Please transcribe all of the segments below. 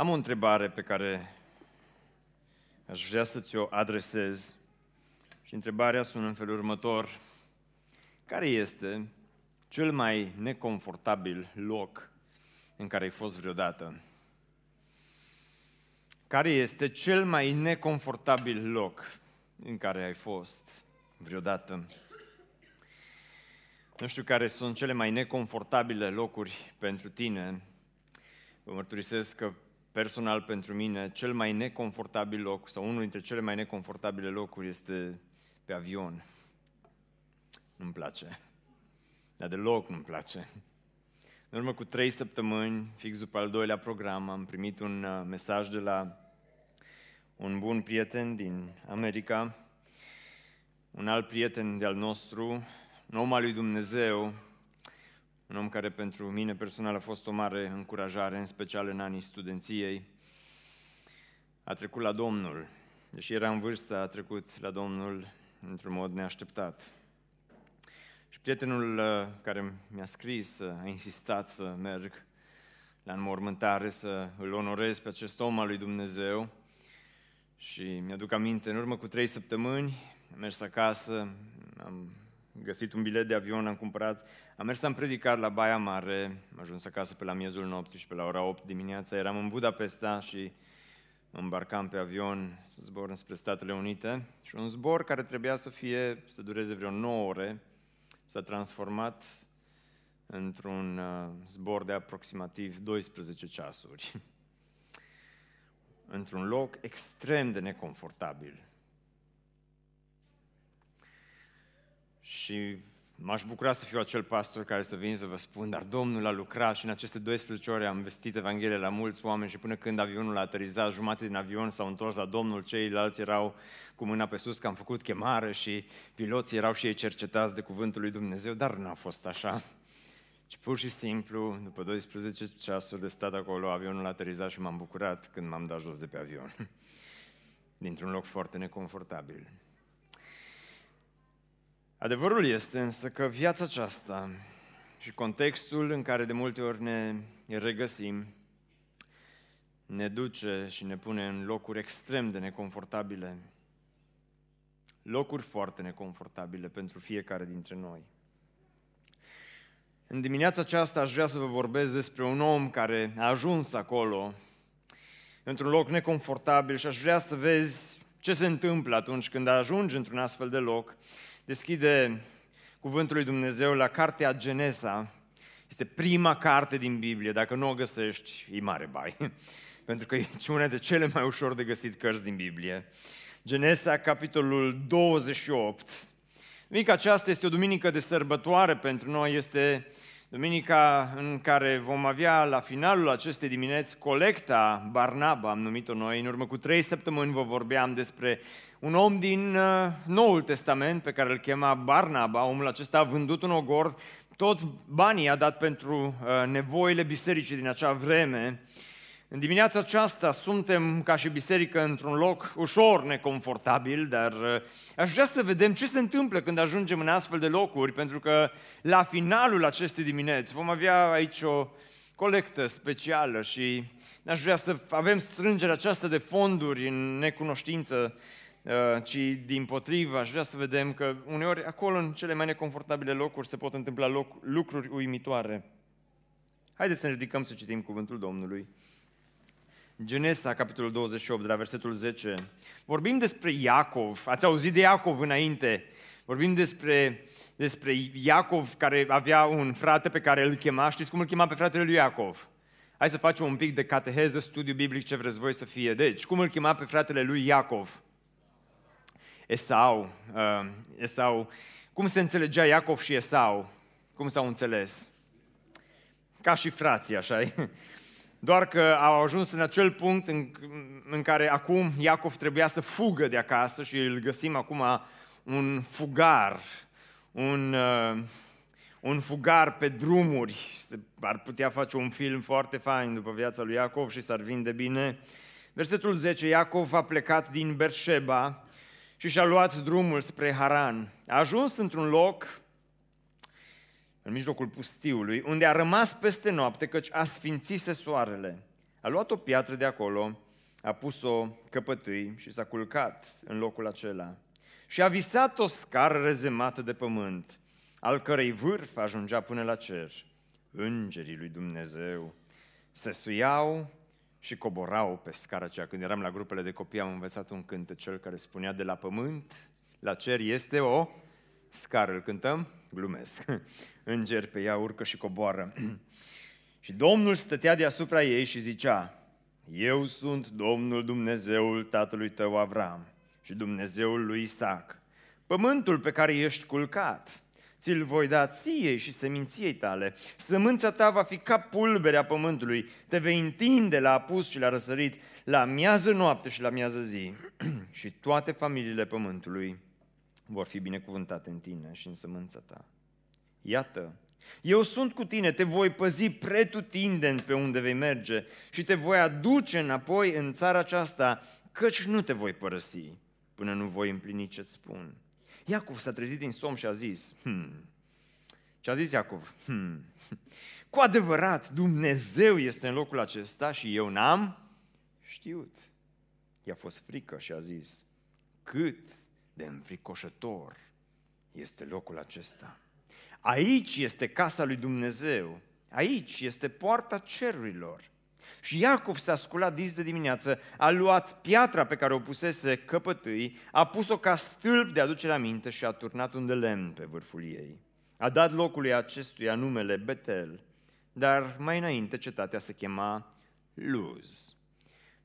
Am o întrebare pe care aș vrea să ți-o adresez și întrebarea sună în felul următor. Care este cel mai neconfortabil loc în care ai fost vreodată? Care este cel mai neconfortabil loc în care ai fost vreodată? Nu știu care sunt cele mai neconfortabile locuri pentru tine. Vă mărturisesc că personal pentru mine cel mai neconfortabil loc sau unul dintre cele mai neconfortabile locuri este pe avion. Nu-mi place. Dar deloc nu-mi place. În urmă cu trei săptămâni, fix după al doilea program, am primit un uh, mesaj de la un bun prieten din America, un alt prieten de-al nostru, un om al lui Dumnezeu, un om care pentru mine personal a fost o mare încurajare, în special în anii studenției. A trecut la Domnul, deși era în vârstă, a trecut la Domnul într-un mod neașteptat. Și prietenul uh, care mi-a scris uh, a insistat să merg la înmormântare, să îl onorez pe acest om al lui Dumnezeu. Și mi-aduc aminte, în urmă cu trei săptămâni, am mers acasă, am găsit un bilet de avion, am cumpărat, am mers am predicat la Baia Mare, am ajuns acasă pe la miezul nopții și pe la ora 8 dimineața, eram în Budapesta și mă îmbarcam pe avion să zbor spre Statele Unite și un zbor care trebuia să fie, să dureze vreo 9 ore, s-a transformat într-un uh, zbor de aproximativ 12 ceasuri. într-un loc extrem de neconfortabil. Și m-aș bucura să fiu acel pastor care să vin să vă spun, dar Domnul a lucrat și în aceste 12 ore am vestit Evanghelia la mulți oameni și până când avionul a aterizat, jumate din avion s-au întors la Domnul, ceilalți erau cu mâna pe sus că am făcut chemare și piloții erau și ei cercetați de cuvântul lui Dumnezeu, dar nu a fost așa. Și pur și simplu, după 12 ceasuri de stat acolo, avionul a aterizat și m-am bucurat când m-am dat jos de pe avion. Dintr-un loc foarte neconfortabil. Adevărul este însă că viața aceasta și contextul în care de multe ori ne regăsim ne duce și ne pune în locuri extrem de neconfortabile, locuri foarte neconfortabile pentru fiecare dintre noi. În dimineața aceasta aș vrea să vă vorbesc despre un om care a ajuns acolo, într-un loc neconfortabil și aș vrea să vezi ce se întâmplă atunci când ajungi într-un astfel de loc deschide Cuvântul lui Dumnezeu la cartea Genesa. Este prima carte din Biblie. Dacă nu o găsești, e mare bai. Pentru că e una de cele mai ușor de găsit cărți din Biblie. Genesa, capitolul 28. Duminica aceasta este o duminică de sărbătoare pentru noi, este duminica în care vom avea la finalul acestei dimineți colecta Barnaba, am numit-o noi. În urmă cu trei săptămâni vă vorbeam despre un om din uh, Noul Testament pe care îl chema Barnaba. Omul acesta a vândut un ogor, toți banii a dat pentru uh, nevoile bisericii din acea vreme. În dimineața aceasta suntem ca și biserică într-un loc ușor neconfortabil, dar uh, aș vrea să vedem ce se întâmplă când ajungem în astfel de locuri, pentru că la finalul acestei dimineți vom avea aici o colectă specială și aș vrea să avem strângerea aceasta de fonduri în necunoștință, uh, ci din potrivă aș vrea să vedem că uneori acolo în cele mai neconfortabile locuri se pot întâmpla loc, lucruri uimitoare. Haideți să ne ridicăm să citim cuvântul Domnului. Genesa, capitolul 28, de la versetul 10. Vorbim despre Iacov. Ați auzit de Iacov înainte. Vorbim despre, despre Iacov care avea un frate pe care îl chema. Știți cum îl chema pe fratele lui Iacov? Hai să facem un pic de cateheză, studiu biblic, ce vreți voi să fie. Deci, cum îl chema pe fratele lui Iacov? Esau. Uh, Esau. Cum se înțelegea Iacov și Esau? Cum s-au înțeles? Ca și frații, așa doar că au ajuns în acel punct în, în care acum Iacov trebuia să fugă de acasă și îl găsim acum un fugar, un, uh, un fugar pe drumuri. Ar putea face un film foarte fain după viața lui Iacov și s-ar vinde bine. Versetul 10, Iacov a plecat din Berșeba și și-a luat drumul spre Haran. A ajuns într-un loc în mijlocul pustiului, unde a rămas peste noapte, căci a sfințise soarele. A luat o piatră de acolo, a pus-o căpătâi și s-a culcat în locul acela. Și a visat o scară rezemată de pământ, al cărei vârf ajungea până la cer. Îngerii lui Dumnezeu se suiau și coborau pe scara aceea. Când eram la grupele de copii am învățat un cântecel care spunea de la pământ la cer este o scară. Îl cântăm? Glumesc. Îngeri pe ea urcă și coboară. și Domnul stătea deasupra ei și zicea, Eu sunt Domnul Dumnezeul tatălui tău Avram și Dumnezeul lui Isaac. Pământul pe care ești culcat, ți-l voi da ție și seminției tale. Sămânța ta va fi ca pulberea pământului, te vei întinde la apus și la răsărit, la miază noapte și la miază zi. și toate familiile pământului vor fi binecuvântate în tine și în sămânța ta. Iată, eu sunt cu tine, te voi păzi pretutindeni pe unde vei merge și te voi aduce înapoi în țara aceasta, căci nu te voi părăsi până nu voi împlini ce-ți spun. Iacov s-a trezit din somn și a zis, hmm. Ce a zis Iacov? Hmm. Cu adevărat, Dumnezeu este în locul acesta și eu n-am știut. I-a fost frică și a zis, cât de înfricoșător este locul acesta. Aici este casa lui Dumnezeu, aici este poarta cerurilor. Și Iacov s-a sculat dis de dimineață, a luat piatra pe care o pusese căpătâi, a pus-o ca stâlp de aducere aminte și a turnat un de lemn pe vârful ei. A dat locului acestuia numele Betel, dar mai înainte cetatea se chema Luz.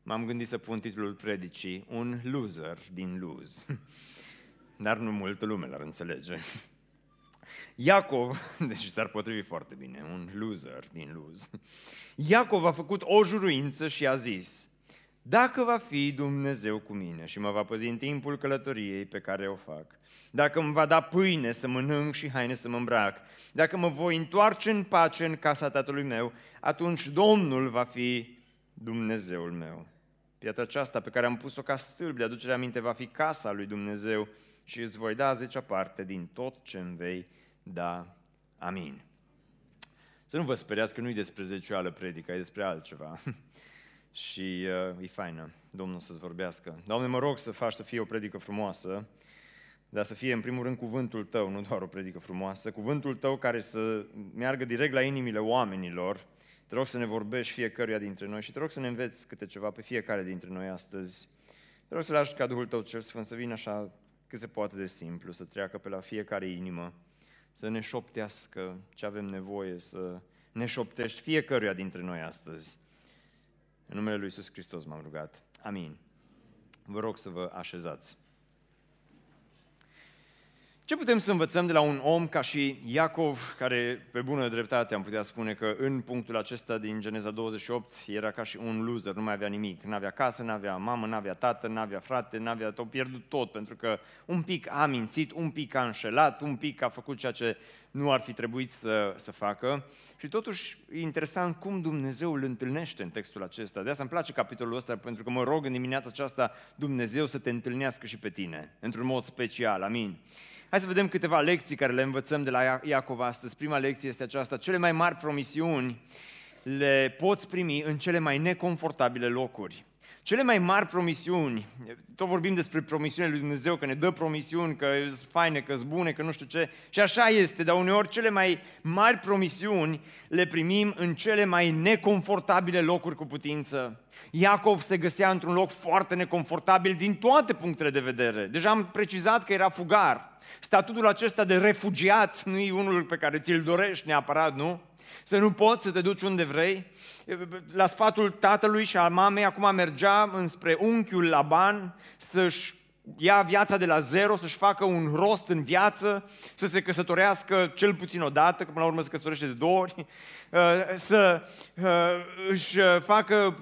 M-am gândit să pun titlul predicii, un loser din Luz. Dar nu multă lume l-ar înțelege. Iacov, deci s-ar potrivi foarte bine, un loser din luz. Iacov a făcut o juruință și a zis, dacă va fi Dumnezeu cu mine și mă va păzi în timpul călătoriei pe care o fac, dacă îmi va da pâine să mănânc și haine să mă îmbrac, dacă mă voi întoarce în pace în casa tatălui meu, atunci Domnul va fi Dumnezeul meu. Piatra aceasta pe care am pus-o ca stâlp de aducere aminte va fi casa lui Dumnezeu și îți voi da zecea parte din tot ce îmi vei da. Amin. Să nu vă speriați că nu e despre zecioală predica, e despre altceva. și uh, e faină. Domnul să-ți vorbească. Doamne, mă rog să faci să fie o predică frumoasă, dar să fie în primul rând cuvântul Tău, nu doar o predică frumoasă, cuvântul Tău care să meargă direct la inimile oamenilor. Te rog să ne vorbești fiecăruia dintre noi și te rog să ne înveți câte ceva pe fiecare dintre noi astăzi. Te rog să lași ca Duhul Tău cel Sfânt să vină așa cât se poate de simplu, să treacă pe la fiecare inimă, să ne șoptească ce avem nevoie, să ne șoptești fiecăruia dintre noi astăzi. În numele Lui Iisus Hristos m-am rugat. Amin. Vă rog să vă așezați. Ce putem să învățăm de la un om ca și Iacov, care pe bună dreptate am putea spune că în punctul acesta din Geneza 28 era ca și un loser, nu mai avea nimic, nu avea casă, nu avea mamă, nu avea tată, nu avea frate, nu avea tot, pierdut tot, pentru că un pic a mințit, un pic a înșelat, un pic a făcut ceea ce nu ar fi trebuit să, să facă. Și totuși e interesant cum Dumnezeu îl întâlnește în textul acesta. De asta îmi place capitolul ăsta, pentru că mă rog în dimineața aceasta Dumnezeu să te întâlnească și pe tine, într-un mod special. Amin. Hai să vedem câteva lecții care le învățăm de la Iacov astăzi. Prima lecție este aceasta. Cele mai mari promisiuni le poți primi în cele mai neconfortabile locuri. Cele mai mari promisiuni, tot vorbim despre promisiunile lui Dumnezeu, că ne dă promisiuni, că sunt faine, că sunt bune, că nu știu ce, și așa este, dar uneori cele mai mari promisiuni le primim în cele mai neconfortabile locuri cu putință. Iacov se găsea într-un loc foarte neconfortabil din toate punctele de vedere. Deja am precizat că era fugar. Statutul acesta de refugiat nu e unul pe care ți-l dorești neapărat, nu? Să nu poți să te duci unde vrei. La sfatul tatălui și al mamei, acum mergea înspre unchiul Laban să-și ia viața de la zero, să-și facă un rost în viață, să se căsătorească cel puțin o dată, că până la urmă se căsătorește de două ori, uh, să uh, își facă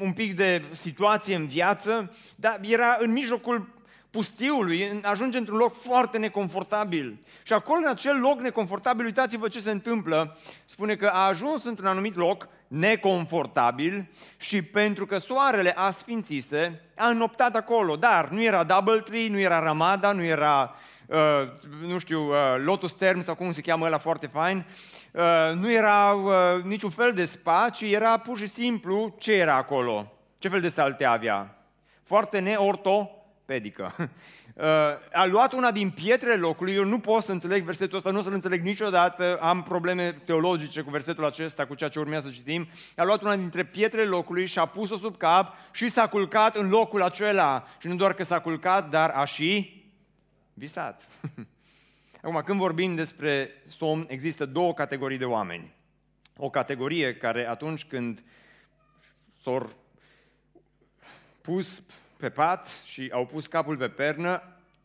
un pic de situație în viață, dar era în mijlocul pustiului, ajunge într-un loc foarte neconfortabil. Și acolo, în acel loc neconfortabil, uitați-vă ce se întâmplă. Spune că a ajuns într-un anumit loc neconfortabil și pentru că soarele a sfințise, a înoptat acolo. Dar nu era Double Tree, nu era Ramada, nu era uh, nu știu, uh, Lotus Term sau cum se cheamă ăla foarte fain, uh, nu era uh, niciun fel de spa, ci era pur și simplu ce era acolo? Ce fel de salte avea? Foarte neortopedică. Uh, a luat una din pietrele locului, eu nu pot să înțeleg versetul ăsta, nu o să-l înțeleg niciodată, am probleme teologice cu versetul acesta, cu ceea ce urmează să citim. A luat una dintre pietrele locului și a pus-o sub cap și s-a culcat în locul acela. Și nu doar că s-a culcat, dar a și visat. Acum, când vorbim despre somn, există două categorii de oameni. O categorie care atunci când s-au pus pe pat și au pus capul pe pernă,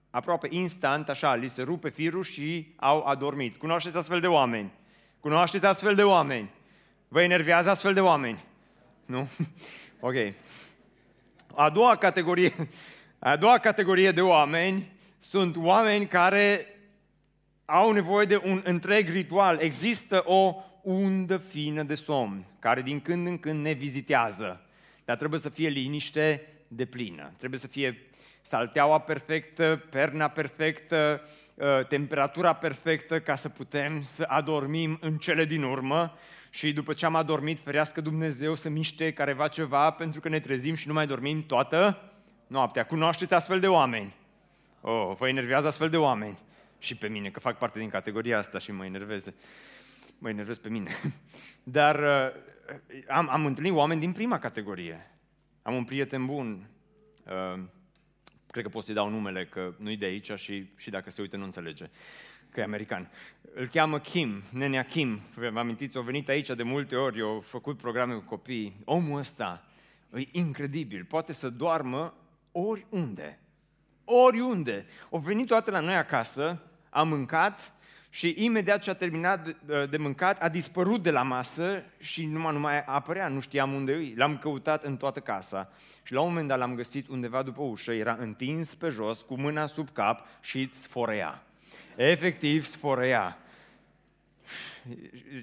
aproape instant, așa, li se rupe firul și au adormit. Cunoașteți astfel de oameni? Cunoașteți astfel de oameni? Vă enervează astfel de oameni? Nu? Ok. A doua categorie, a doua categorie de oameni sunt oameni care au nevoie de un întreg ritual. Există o undă fină de somn care din când în când ne vizitează. Dar trebuie să fie liniște de plină. Trebuie să fie salteaua perfectă, perna perfectă, uh, temperatura perfectă ca să putem să adormim în cele din urmă și după ce am adormit, ferească Dumnezeu să miște careva ceva pentru că ne trezim și nu mai dormim toată noaptea. Cunoașteți astfel de oameni? Oh, vă enervează astfel de oameni? Și pe mine, că fac parte din categoria asta și mă enerveze. Mă enervez pe mine. Dar uh, am, am întâlnit oameni din prima categorie. Am un prieten bun, uh, cred că pot să-i dau numele, că nu-i de aici și, și dacă se uită nu înțelege că e american. Îl cheamă Kim, nenea Kim. Vă amintiți, au venit aici de multe ori, au făcut programe cu copii. Omul ăsta e incredibil, poate să doarmă oriunde. Oriunde. Au venit toate la noi acasă, a mâncat, și imediat ce a terminat de, de mâncat, a dispărut de la masă și numai, nu mai apărea, nu știam unde e. L-am căutat în toată casa și la un moment dat l-am găsit undeva după ușă, era întins pe jos, cu mâna sub cap și sforea. Efectiv sforea.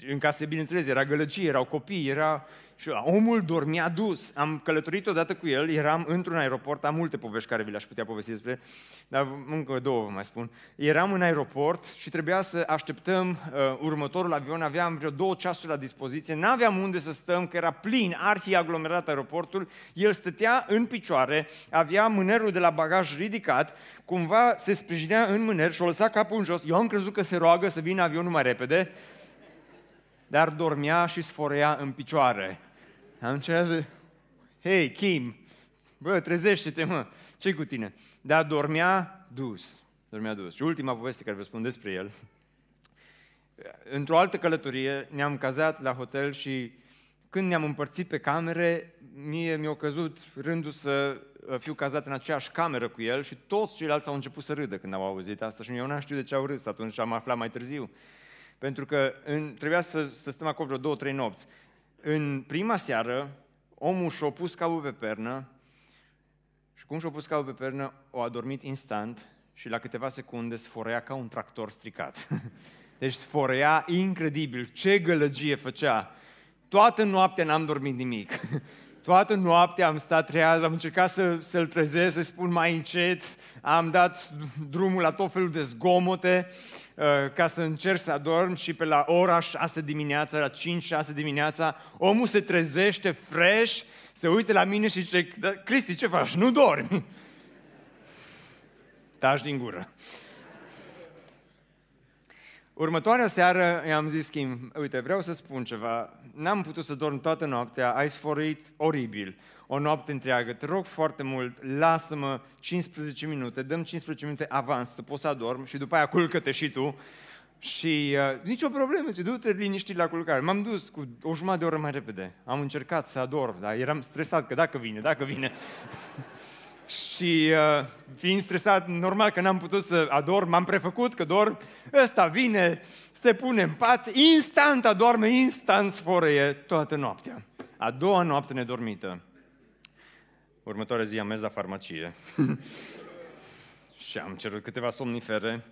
În casă, bineînțeles, era gălăgie, erau copii, era și omul dormea dus. Am călătorit odată cu el, eram într-un aeroport, am multe povești care vi le-aș putea povesti despre, dar încă două vă mai spun. Eram în aeroport și trebuia să așteptăm uh, următorul avion, aveam vreo două ceasuri la dispoziție, n-aveam unde să stăm, că era plin, arhi aglomerat aeroportul, el stătea în picioare, avea mânerul de la bagaj ridicat, cumva se sprijinea în mâner și o lăsa capul în jos. Eu am crezut că se roagă să vină avionul mai repede, dar dormea și sforea în picioare. Am încercat să... Hei, Kim, bă, trezește-te, mă, ce cu tine? Dar dormea dus, dormea dus. Și ultima poveste care vă spun despre el, într-o altă călătorie ne-am cazat la hotel și când ne-am împărțit pe camere, mie mi-a căzut rândul să fiu cazat în aceeași cameră cu el și toți ceilalți au început să râdă când au auzit asta și eu n-am știut de ce au râs, atunci am aflat mai târziu. Pentru că în, trebuia să, să stăm acolo vreo două, trei nopți în prima seară, omul și-a pus capul pe pernă și cum și-a pus capul pe pernă, o adormit instant și la câteva secunde sforea ca un tractor stricat. Deci sforea incredibil, ce gălăgie făcea. Toată noaptea n-am dormit nimic. Toată noaptea am stat treaz, am încercat să, să-l trezesc, să spun mai încet, am dat drumul la tot felul de zgomote uh, ca să încerc să adorm și pe la ora 6 dimineața, la 5-6 dimineața, omul se trezește fresh, se uită la mine și zice, da, Cristi, ce faci? Nu dormi! Taci din gură. Următoarea seară i-am zis Kim, uite, vreau să spun ceva, n-am putut să dorm toată noaptea, ai sfărăit oribil, o noapte întreagă, te rog foarte mult, lasă-mă 15 minute, dăm 15 minute avans să pot să adorm și după aia culcă-te și tu. Și uh, nicio problemă, ce du-te liniștit la culcare. M-am dus cu o jumătate de oră mai repede. Am încercat să adorm, dar eram stresat că dacă vine, dacă vine. și uh, fiind stresat, normal că n-am putut să adorm, m-am prefăcut că dorm, ăsta vine, se pune în pat, instant adorme, instant sforăie toată noaptea. A doua noapte nedormită. Următoarea zi am mers la farmacie și am cerut câteva somnifere,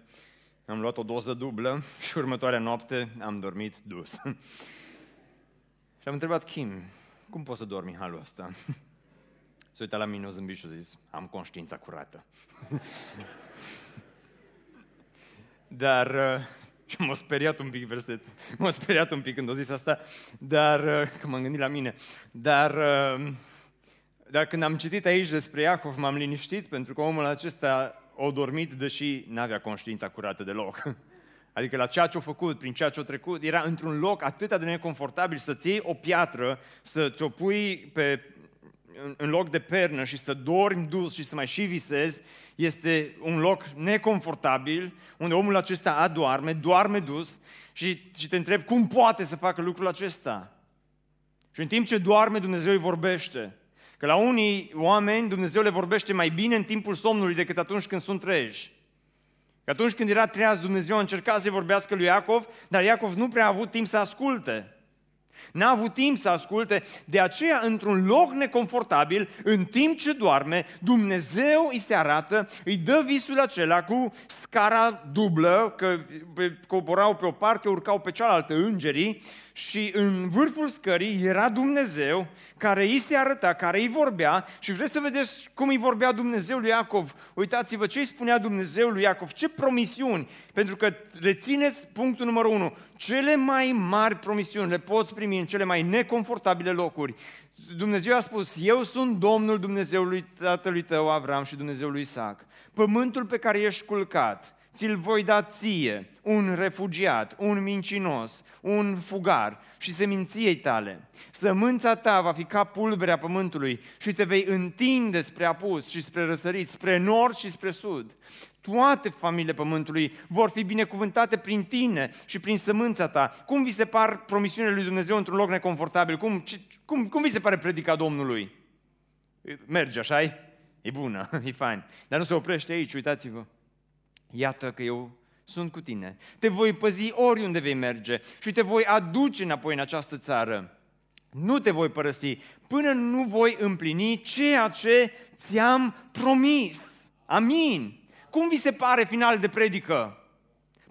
am luat o doză dublă și următoarea noapte am dormit dus. și am întrebat Kim, cum poți să dormi în halul ăsta? S-a uitat la mine, o zâmbit și a zis, am conștiința curată. Dar, uh, și m-a speriat un pic versetul, m-a speriat un pic când a zis asta, dar, uh, că m-am gândit la mine, dar, uh, dar când am citit aici despre Iacov, m-am liniștit pentru că omul acesta a dormit, deși n-avea conștiința curată deloc. Adică la ceea ce a făcut, prin ceea ce a trecut, era într-un loc atât de neconfortabil să-ți iei o piatră, să ți-o pui pe, în, în loc de pernă și să dormi dus și să mai și visezi, este un loc neconfortabil, unde omul acesta adoarme, doarme dus și, și te întreb cum poate să facă lucrul acesta. Și în timp ce doarme, Dumnezeu îi vorbește. Că la unii oameni Dumnezeu le vorbește mai bine în timpul somnului decât atunci când sunt treji. Că atunci când era treaz, Dumnezeu a încercat să vorbească lui Iacov, dar Iacov nu prea a avut timp să asculte. N-a avut timp să asculte, de aceea, într-un loc neconfortabil, în timp ce doarme, Dumnezeu îi se arată, îi dă visul acela cu scara dublă, că coborau pe o parte, urcau pe cealaltă îngerii, și în vârful scării era Dumnezeu care îi se arăta, care îi vorbea și vreți să vedeți cum îi vorbea Dumnezeu lui Iacov. Uitați-vă ce îi spunea Dumnezeu lui Iacov, ce promisiuni, pentru că rețineți punctul numărul 1, cele mai mari promisiuni le poți primi în cele mai neconfortabile locuri. Dumnezeu a spus, eu sunt Domnul Dumnezeului tatălui tău Avram și Dumnezeului Isaac. Pământul pe care ești culcat, ți-l voi da ție, un refugiat, un mincinos, un fugar și seminției tale. Sămânța ta va fi ca pulberea pământului și te vei întinde spre apus și spre răsărit, spre nord și spre sud. Toate familiile pământului vor fi binecuvântate prin tine și prin sămânța ta. Cum vi se par promisiunile lui Dumnezeu într-un loc neconfortabil? Cum, cum, cum vi se pare predica Domnului? Merge, așa -i? E bună, e fain. Dar nu se oprește aici, uitați-vă. Iată că eu sunt cu tine. Te voi păzi oriunde vei merge și te voi aduce înapoi în această țară. Nu te voi părăsi până nu voi împlini ceea ce ți-am promis. Amin. Cum vi se pare final de predică?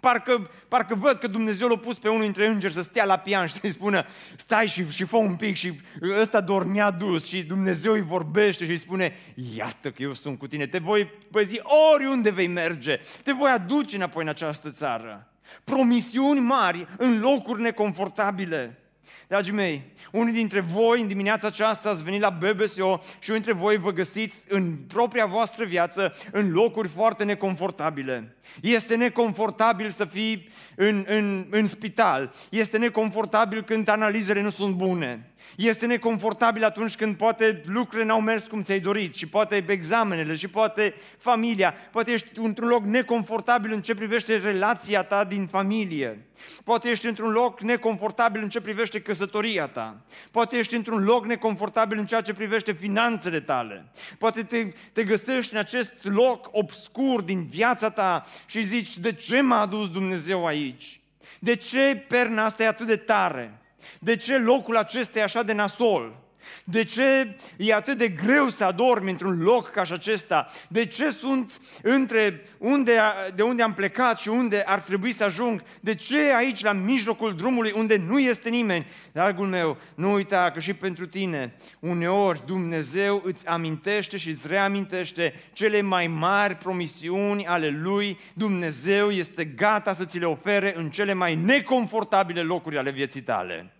Parcă, parcă văd că Dumnezeu l-a pus pe unul dintre îngeri să stea la pian și să-i spună stai și, și fă un pic și ăsta dormea dus și Dumnezeu îi vorbește și îi spune iată că eu sunt cu tine, te voi păzi oriunde vei merge, te voi aduce înapoi în această țară. Promisiuni mari în locuri neconfortabile. Dragii mei, unii dintre voi în dimineața aceasta ați venit la BBSO și unii dintre voi vă găsiți în propria voastră viață în locuri foarte neconfortabile. Este neconfortabil să fii în, în, în spital. Este neconfortabil când analizele nu sunt bune. Este neconfortabil atunci când poate lucrurile n-au mers cum ți-ai dorit și poate examenele și poate familia. Poate ești într-un loc neconfortabil în ce privește relația ta din familie. Poate ești într-un loc neconfortabil în ce privește căsătoria ta. Poate ești într-un loc neconfortabil în ceea ce privește finanțele tale. Poate te, te găsești în acest loc obscur din viața ta și zici, de ce m-a adus Dumnezeu aici? De ce perna asta e atât de tare? De ce locul acesta e așa de nasol? De ce e atât de greu să adormi într-un loc ca și acesta? De ce sunt între unde, de unde am plecat și unde ar trebui să ajung? De ce aici, la mijlocul drumului, unde nu este nimeni? Dragul meu, nu uita că și pentru tine, uneori Dumnezeu îți amintește și îți reamintește cele mai mari promisiuni ale Lui. Dumnezeu este gata să ți le ofere în cele mai neconfortabile locuri ale vieții tale.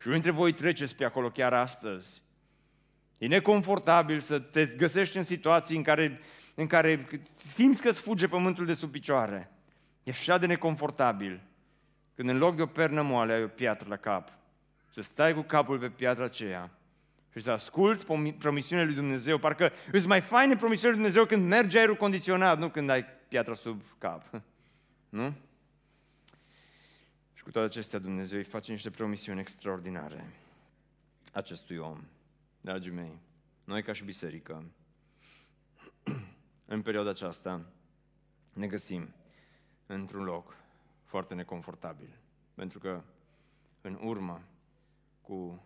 Și unii dintre voi treceți pe acolo chiar astăzi. E neconfortabil să te găsești în situații în care, în care simți că îți fuge pământul de sub picioare. E așa de neconfortabil când în loc de o pernă moale ai o piatră la cap. Să stai cu capul pe piatra aceea și să asculți promisiunile lui Dumnezeu. Parcă îți mai faine promisiunile lui Dumnezeu când merge aerul condiționat, nu când ai piatra sub cap. Nu? Cu toate acestea Dumnezeu îi face niște promisiuni extraordinare acestui om. Dragii mei, noi ca și biserică, în perioada aceasta, ne găsim într-un loc foarte neconfortabil. Pentru că în urmă, cu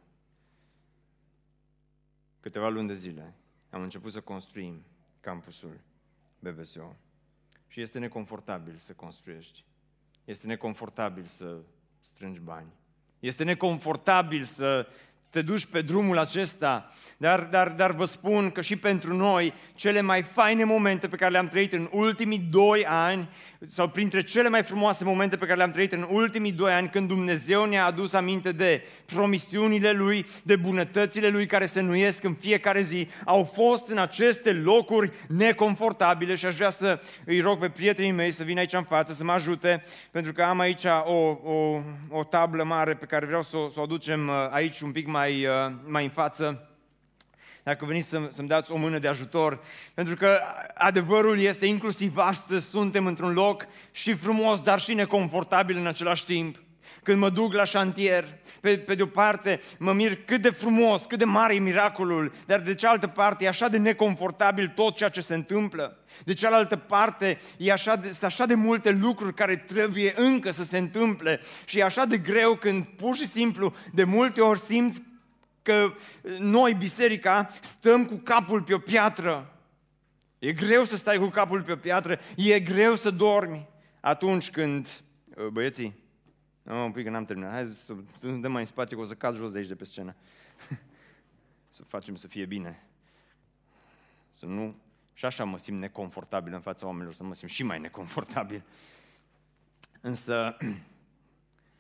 câteva luni de zile, am început să construim campusul BBSO. Și este neconfortabil să construiești este neconfortabil să strângi bani. Este neconfortabil să te duci pe drumul acesta, dar, dar, dar vă spun că și pentru noi cele mai faine momente pe care le-am trăit în ultimii doi ani, sau printre cele mai frumoase momente pe care le-am trăit în ultimii doi ani, când Dumnezeu ne-a adus aminte de promisiunile Lui, de bunătățile Lui care se nuiesc în fiecare zi, au fost în aceste locuri neconfortabile și aș vrea să îi rog pe prietenii mei să vină aici în față, să mă ajute, pentru că am aici o, o, o tablă mare pe care vreau să, să o aducem uh, aici un pic mai mai, uh, mai în față, dacă veniți să, să-mi dați o mână de ajutor, pentru că adevărul este, inclusiv astăzi, suntem într-un loc și frumos, dar și neconfortabil în același timp. Când mă duc la șantier, pe, pe de o parte mă mir cât de frumos, cât de mare e miracolul, dar de cealaltă parte e așa de neconfortabil tot ceea ce se întâmplă. De cealaltă parte e așa de, sunt așa de multe lucruri care trebuie încă să se întâmple și e așa de greu când pur și simplu de multe ori simți că noi, biserica, stăm cu capul pe o piatră. E greu să stai cu capul pe o piatră, e greu să dormi atunci când, ă, băieții, nu, un pic că n-am terminat, hai să dăm mai în spate că o să cad jos de aici de pe scenă. să facem să fie bine. Să nu... Și așa mă simt neconfortabil în fața oamenilor, să mă simt și mai neconfortabil. Însă,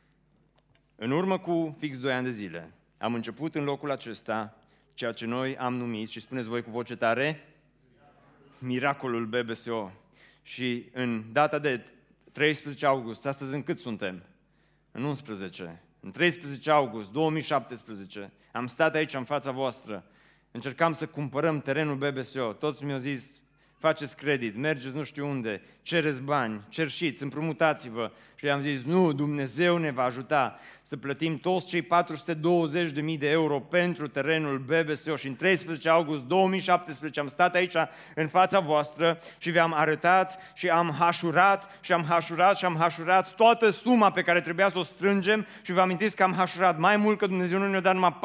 în urmă cu fix 2 ani de zile, am început în locul acesta ceea ce noi am numit, și spuneți voi cu voce tare, miracolul BBSO. Și în data de 13 august, astăzi în cât suntem? În 11. În 13 august 2017 am stat aici în fața voastră, încercam să cumpărăm terenul BBSO. Toți mi-au zis, faceți credit, mergeți nu știu unde, cereți bani, cerșiți, împrumutați-vă. Și le-am zis, nu, Dumnezeu ne va ajuta să plătim toți cei 420.000 de euro pentru terenul BBSO și în 13 august 2017 am stat aici în fața voastră și vi-am arătat și am hașurat și am hașurat și am hașurat toată suma pe care trebuia să o strângem și vă amintiți că am hașurat mai mult că Dumnezeu nu ne-a dat numai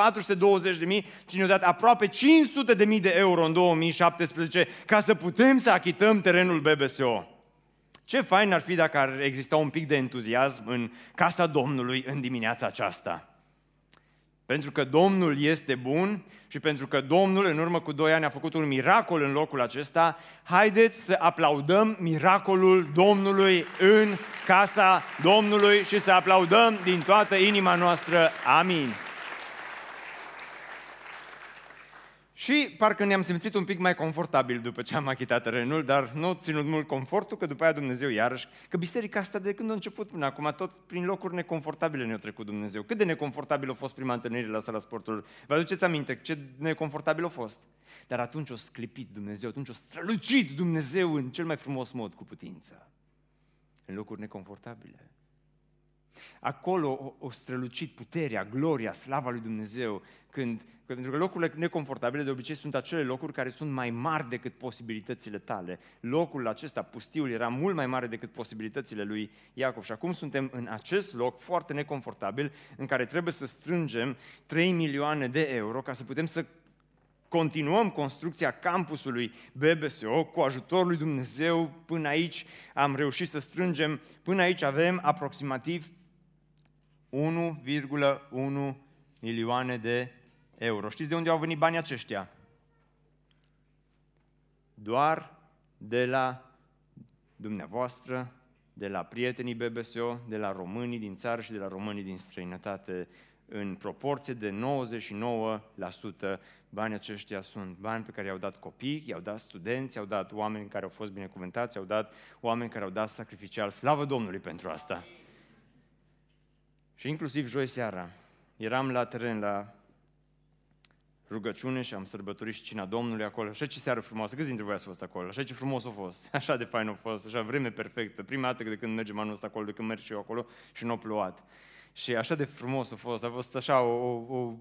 420.000, ci ne-a dat aproape 500.000 de euro în 2017 ca să putem să achităm terenul BBSO. Ce fain ar fi dacă ar exista un pic de entuziasm în casa Domnului în dimineața aceasta. Pentru că Domnul este bun și pentru că Domnul în urmă cu doi ani a făcut un miracol în locul acesta, haideți să aplaudăm miracolul Domnului în casa Domnului și să aplaudăm din toată inima noastră. Amin. Și parcă ne-am simțit un pic mai confortabil după ce am achitat terenul, dar nu a ținut mult confortul, că după aia Dumnezeu iarăși, că biserica asta de când a început până acum, tot prin locuri neconfortabile ne-a trecut Dumnezeu. Cât de neconfortabil a fost prima întâlnire la sala sportului. Vă aduceți aminte ce neconfortabil a fost? Dar atunci a sclipit Dumnezeu, atunci a strălucit Dumnezeu în cel mai frumos mod cu putință. În locuri neconfortabile. Acolo o strălucit puterea, gloria, slava lui Dumnezeu, când, pentru că locurile neconfortabile de obicei sunt acele locuri care sunt mai mari decât posibilitățile tale. Locul acesta, pustiul, era mult mai mare decât posibilitățile lui Iacov. Și acum suntem în acest loc foarte neconfortabil, în care trebuie să strângem 3 milioane de euro ca să putem să continuăm construcția campusului BBSO cu ajutorul lui Dumnezeu. Până aici am reușit să strângem, până aici avem aproximativ 1,1 milioane de euro. Știți de unde au venit banii aceștia? Doar de la dumneavoastră, de la prietenii BBSO, de la românii din țară și de la românii din străinătate, în proporție de 99% banii aceștia sunt bani pe care i-au dat copii, i-au dat studenți, i-au dat oameni care au fost binecuvântați, i-au dat oameni care au dat sacrificial. Slavă Domnului pentru asta! Și inclusiv joi seara eram la teren, la rugăciune și am sărbătorit și cina Domnului acolo. Așa ce seară frumoasă, câți dintre voi ați fost acolo? Așa ce frumos a fost, așa de fain a fost, așa vreme perfectă. Prima dată de când mergem anul ăsta acolo, de când merg și eu acolo și nu a plouat. Și așa de frumos a fost, a fost așa o, o,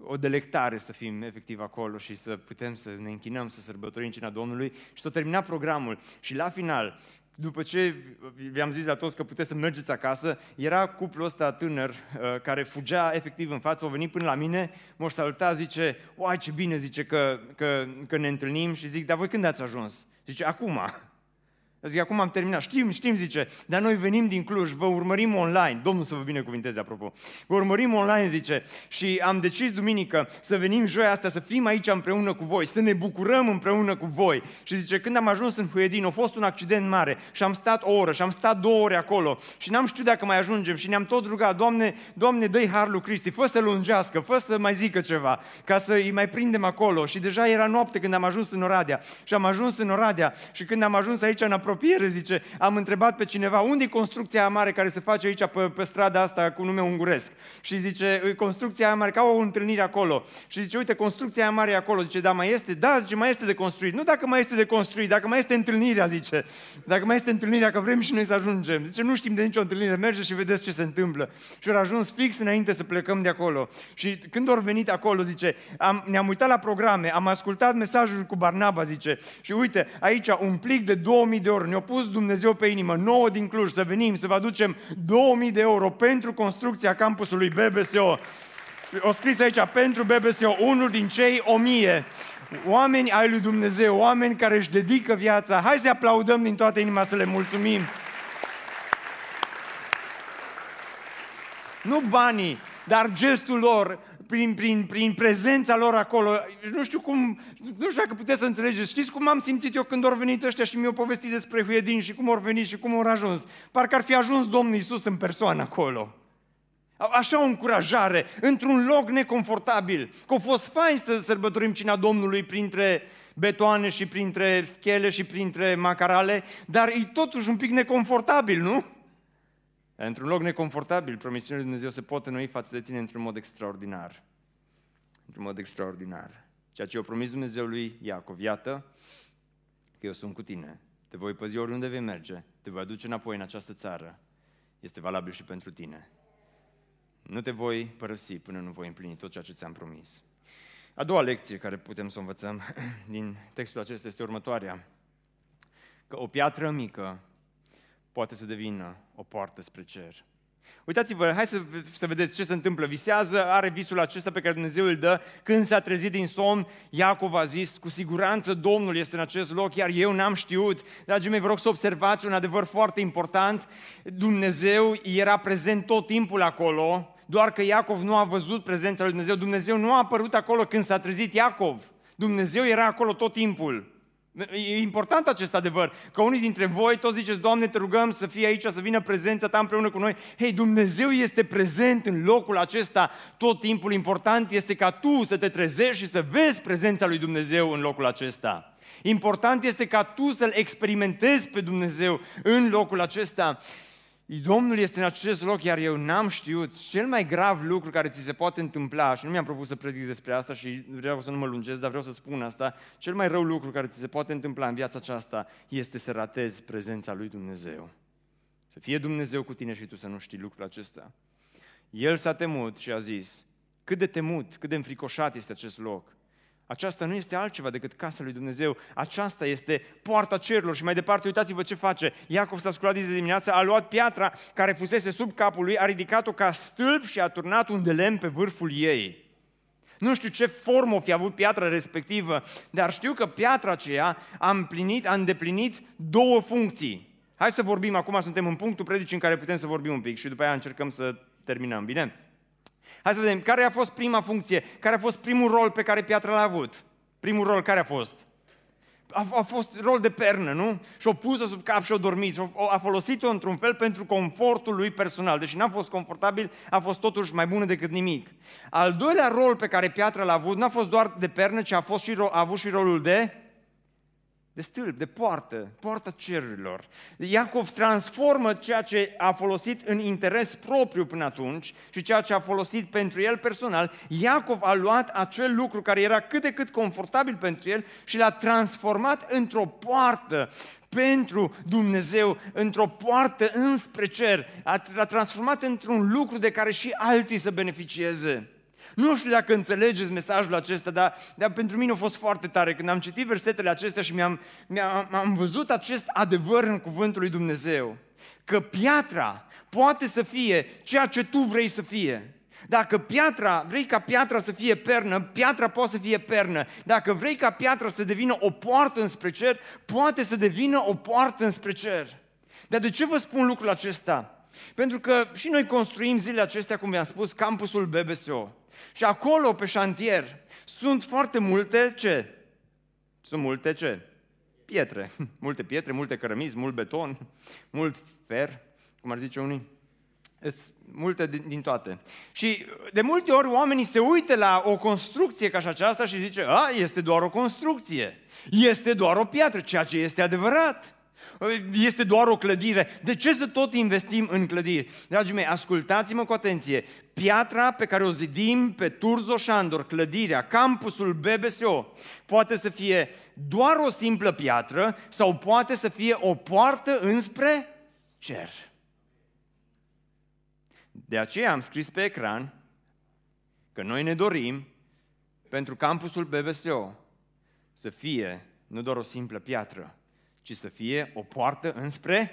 o delectare să fim efectiv acolo și să putem să ne închinăm, să sărbătorim cina Domnului și s-a terminat programul. Și la final, după ce vi-am zis la toți că puteți să mergeți acasă, era cuplul ăsta tânăr uh, care fugea efectiv în față, au venit până la mine, m-au salutat, zice, uai ce bine, zice că, că, că ne întâlnim și zic, dar voi când ați ajuns? Zice, acum. Zic, acum am terminat. Știm, știm, zice, dar noi venim din Cluj, vă urmărim online. Domnul să vă binecuvinteze, apropo. Vă urmărim online, zice, și am decis duminică să venim joia asta, să fim aici împreună cu voi, să ne bucurăm împreună cu voi. Și zice, când am ajuns în Huedin, a fost un accident mare și am stat o oră și am stat două ore acolo și n-am știut dacă mai ajungem și ne-am tot rugat, Doamne, Doamne, dă-i har lui Cristi, fă să lungească, fă să mai zică ceva, ca să îi mai prindem acolo. Și deja era noapte când am ajuns în Oradea. Și am ajuns în Oradea și când am ajuns aici în apropiere, zice, am întrebat pe cineva, unde e construcția mare care se face aici pe, pe strada asta cu nume unguresc? Și zice, construcția mare, ca o întâlnire acolo. Și zice, uite, construcția mare e acolo. Zice, da, mai este? Da, zice, mai este de construit. Nu dacă mai este de construit, dacă mai este întâlnirea, zice. Dacă mai este întâlnirea, că vrem și noi să ajungem. Zice, nu știm de nicio întâlnire, merge și vedeți ce se întâmplă. Și au ajuns fix înainte să plecăm de acolo. Și când au venit acolo, zice, am, ne-am uitat la programe, am ascultat mesajul cu Barnaba, zice, și uite, aici un plic de 2000 de ori, ne-a pus Dumnezeu pe inimă, nouă din Cluj, să venim, să vă aducem 2000 de euro pentru construcția campusului BBSO. O scris aici, pentru BBSO, unul din cei 1000 oameni ai lui Dumnezeu, oameni care își dedică viața. Hai să aplaudăm din toată inima să le mulțumim. Nu banii, dar gestul lor, prin, prin, prin prezența lor acolo. Nu știu cum, nu știu dacă puteți să înțelegeți. Știți cum am simțit eu când au venit ăștia și mi-au povestit despre Huedin și cum au venit și cum au ajuns? Parcă ar fi ajuns Domnul Isus în persoană acolo. Așa o încurajare, într-un loc neconfortabil. Că a fost fain să sărbătorim cina Domnului printre betoane și printre schele și printre macarale, dar e totuși un pic neconfortabil, nu? Într-un loc neconfortabil, promisiunile lui Dumnezeu se pot înoi față de tine într-un mod extraordinar. Într-un mod extraordinar. Ceea ce o promis Dumnezeu lui Iacov, iată că eu sunt cu tine, te voi păzi oriunde vei merge, te voi aduce înapoi în această țară. Este valabil și pentru tine. Nu te voi părăsi până nu voi împlini tot ceea ce ți-am promis. A doua lecție care putem să o învățăm din textul acesta este următoarea. Că o piatră mică poate să devină o poartă spre cer. Uitați-vă, hai să, să vedeți ce se întâmplă. Visează, are visul acesta pe care Dumnezeu îl dă. Când s-a trezit din somn, Iacov a zis, cu siguranță Domnul este în acest loc, iar eu n-am știut. Dragii mei, vă rog să observați un adevăr foarte important. Dumnezeu era prezent tot timpul acolo, doar că Iacov nu a văzut prezența lui Dumnezeu. Dumnezeu nu a apărut acolo când s-a trezit Iacov. Dumnezeu era acolo tot timpul. E important acest adevăr, că unii dintre voi toți ziceți, Doamne, te rugăm să fii aici, să vină prezența Ta împreună cu noi. Hei, Dumnezeu este prezent în locul acesta tot timpul. Important este ca tu să te trezești și să vezi prezența lui Dumnezeu în locul acesta. Important este ca tu să-L experimentezi pe Dumnezeu în locul acesta. Domnul este în acest loc, iar eu n-am știut. Cel mai grav lucru care ți se poate întâmpla, și nu mi-am propus să predic despre asta și vreau să nu mă lungesc, dar vreau să spun asta, cel mai rău lucru care ți se poate întâmpla în viața aceasta este să ratezi prezența lui Dumnezeu. Să fie Dumnezeu cu tine și tu să nu știi lucrul acesta. El s-a temut și a zis, cât de temut, cât de înfricoșat este acest loc. Aceasta nu este altceva decât casa lui Dumnezeu. Aceasta este poarta cerurilor. Și mai departe, uitați-vă ce face. Iacov s-a sculat de dimineață, a luat piatra care fusese sub capul lui, a ridicat-o ca stâlp și a turnat un de lemn pe vârful ei. Nu știu ce formă o fi avut piatra respectivă, dar știu că piatra aceea a împlinit, a îndeplinit două funcții. Hai să vorbim, acum suntem în punctul predicii în care putem să vorbim un pic și după aia încercăm să terminăm, bine? Hai să vedem, care a fost prima funcție? Care a fost primul rol pe care piatra l-a avut? Primul rol care a fost? A, a fost rol de pernă, nu? Și-o pus-o sub cap și-o dormit. Și a folosit-o într-un fel pentru confortul lui personal. Deși n-a fost confortabil, a fost totuși mai bună decât nimic. Al doilea rol pe care piatra l-a avut n-a fost doar de pernă, ci a, fost și, a avut și rolul de de stâlp, de poartă, poarta cerurilor. Iacov transformă ceea ce a folosit în interes propriu până atunci și ceea ce a folosit pentru el personal. Iacov a luat acel lucru care era cât de cât confortabil pentru el și l-a transformat într-o poartă pentru Dumnezeu, într-o poartă înspre cer. L-a transformat într-un lucru de care și alții să beneficieze. Nu știu dacă înțelegeți mesajul acesta, dar, dar pentru mine a fost foarte tare când am citit versetele acestea și mi-am, mi-am am văzut acest adevăr în cuvântul lui Dumnezeu. Că piatra poate să fie ceea ce tu vrei să fie. Dacă piatra, vrei ca piatra să fie pernă, piatra poate să fie pernă. Dacă vrei ca piatra să devină o poartă înspre cer, poate să devină o poartă înspre cer. Dar de ce vă spun lucrul acesta? Pentru că și noi construim zilele acestea, cum vi-am spus, campusul BBSO. Și acolo, pe șantier, sunt foarte multe ce? Sunt multe ce? Pietre. Multe pietre, multe cărămizi, mult beton, mult fer, cum ar zice unii. Multe din toate. Și de multe ori oamenii se uită la o construcție ca și aceasta și zice, a, este doar o construcție, este doar o piatră, ceea ce este adevărat. Este doar o clădire. De ce să tot investim în clădiri? Dragii mei, ascultați-mă cu atenție. Piatra pe care o zidim pe Turzo Șandor, clădirea, campusul BBSO, poate să fie doar o simplă piatră sau poate să fie o poartă înspre cer. De aceea am scris pe ecran că noi ne dorim pentru campusul BBSO să fie nu doar o simplă piatră, ci să fie o poartă înspre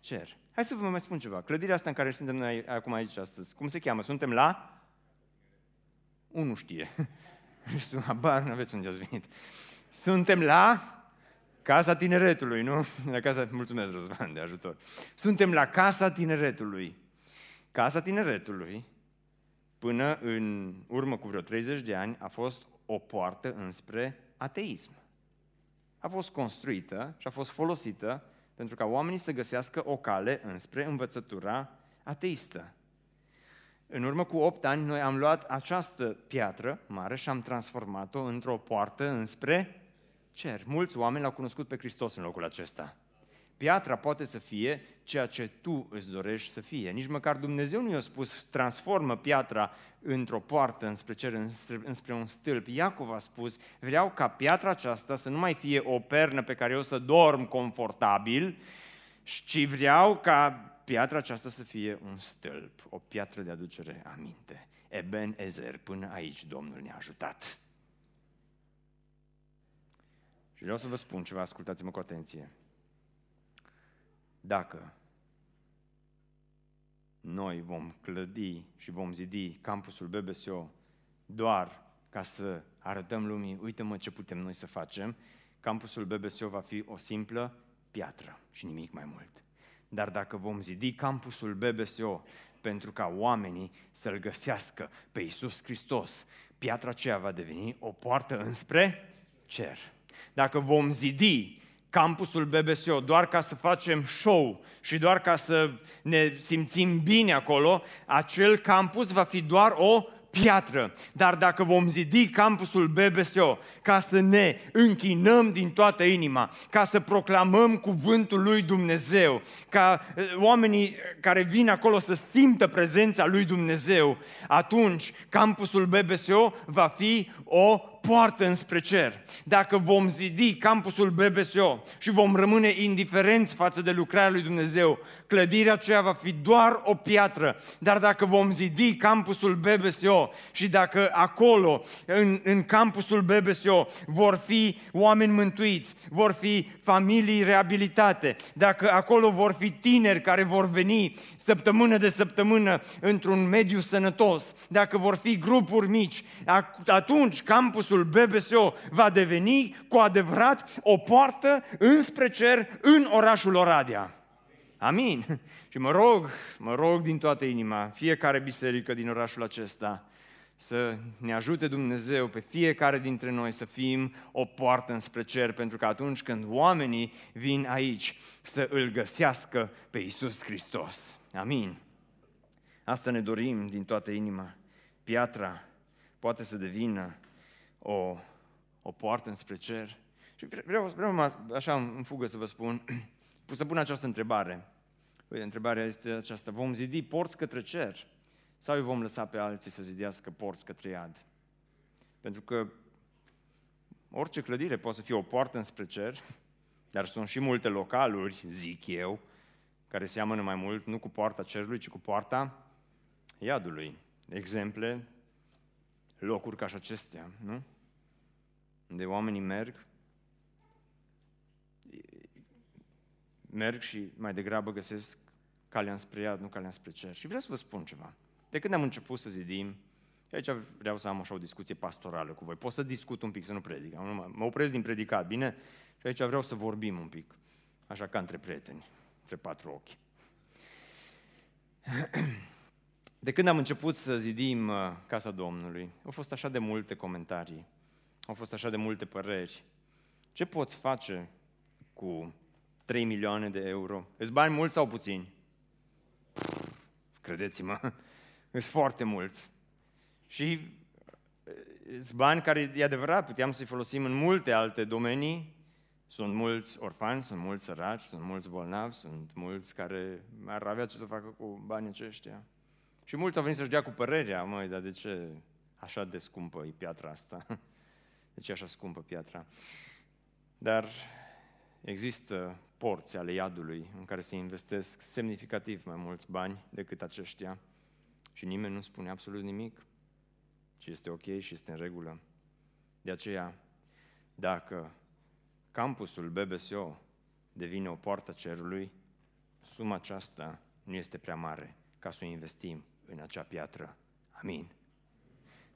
cer. Hai să vă mai spun ceva. Clădirea asta în care suntem noi acum aici astăzi, cum se cheamă? Suntem la? Unul știe. Nu știu, habar nu aveți unde ați venit. Suntem la Casa Tineretului, nu? La casa... Mulțumesc, Răzvan, de ajutor. Suntem la Casa Tineretului. Casa Tineretului, până în urmă cu vreo 30 de ani, a fost o poartă înspre ateism. A fost construită și a fost folosită pentru ca oamenii să găsească o cale înspre învățătura ateistă. În urmă cu 8 ani, noi am luat această piatră mare și am transformat-o într-o poartă înspre cer. Mulți oameni l-au cunoscut pe Hristos în locul acesta. Piatra poate să fie ceea ce tu îți dorești să fie. Nici măcar Dumnezeu nu i-a spus, transformă piatra într-o poartă înspre cer, înspre un stâlp. Iacov a spus, vreau ca piatra aceasta să nu mai fie o pernă pe care eu să dorm confortabil, ci vreau ca piatra aceasta să fie un stâlp, o piatră de aducere aminte. Eben Ezer, până aici Domnul ne-a ajutat. Și vreau să vă spun ceva, ascultați-mă cu atenție. Dacă noi vom clădi și vom zidi campusul BBSO doar ca să arătăm lumii, uite-mă ce putem noi să facem, campusul BBSO va fi o simplă piatră și nimic mai mult. Dar dacă vom zidi campusul BBSO pentru ca oamenii să-L găsească pe Iisus Hristos, piatra aceea va deveni o poartă înspre cer. Dacă vom zidi campusul BBSO doar ca să facem show și doar ca să ne simțim bine acolo, acel campus va fi doar o piatră. Dar dacă vom zidi campusul BBSO ca să ne închinăm din toată inima, ca să proclamăm cuvântul lui Dumnezeu, ca eh, oamenii care vin acolo să simtă prezența lui Dumnezeu, atunci campusul BBSO va fi o poartă înspre cer. Dacă vom zidi campusul BBSO și vom rămâne indiferenți față de lucrarea lui Dumnezeu, clădirea aceea va fi doar o piatră. Dar dacă vom zidi campusul BBSO și dacă acolo, în, în campusul BBSO, vor fi oameni mântuiți, vor fi familii reabilitate, dacă acolo vor fi tineri care vor veni săptămână de săptămână într-un mediu sănătos, dacă vor fi grupuri mici, atunci campusul BBSO va deveni cu adevărat o poartă înspre cer în orașul Oradea. Amin. Și mă rog, mă rog din toată inima, fiecare biserică din orașul acesta, să ne ajute Dumnezeu pe fiecare dintre noi să fim o poartă înspre cer, pentru că atunci când oamenii vin aici să îl găsească pe Iisus Hristos. Amin. Asta ne dorim din toată inima. Piatra poate să devină o, o poartă înspre cer. Și vreau, vreau așa în fugă să vă spun, să pun această întrebare. Uite, întrebarea este aceasta. Vom zidi porți către cer sau îi vom lăsa pe alții să zidească porți către iad? Pentru că orice clădire poate să fie o poartă înspre cer, dar sunt și multe localuri, zic eu, care seamănă mai mult nu cu poarta cerului, ci cu poarta iadului. Exemple, locuri ca și acestea, nu? Unde oamenii merg, merg și mai degrabă găsesc calea înspre iad, nu calea înspre cer. Și vreau să vă spun ceva. De când am început să zidim, și aici vreau să am așa o discuție pastorală cu voi. Pot să discut un pic, să nu predic. Mă opresc din predicat, bine? Și aici vreau să vorbim un pic, așa ca între prieteni, între patru ochi. De când am început să zidim uh, Casa Domnului, au fost așa de multe comentarii, au fost așa de multe păreri. Ce poți face cu 3 milioane de euro? Îți bani mulți sau puțini? Credeți-mă, sunt foarte mulți. Și uh, sunt bani care, e adevărat, puteam să-i folosim în multe alte domenii. Sunt mulți orfani, sunt mulți săraci, sunt mulți bolnavi, sunt mulți care ar avea ce să facă cu banii aceștia. Și mulți au venit să-și dea cu părerea, măi, dar de ce așa de scumpă e piatra asta? De ce așa scumpă piatra? Dar există porți ale iadului în care se investesc semnificativ mai mulți bani decât aceștia și nimeni nu spune absolut nimic și este ok și este în regulă. De aceea, dacă campusul BBSO devine o poartă cerului, suma aceasta nu este prea mare ca să o investim în acea piatră. Amin.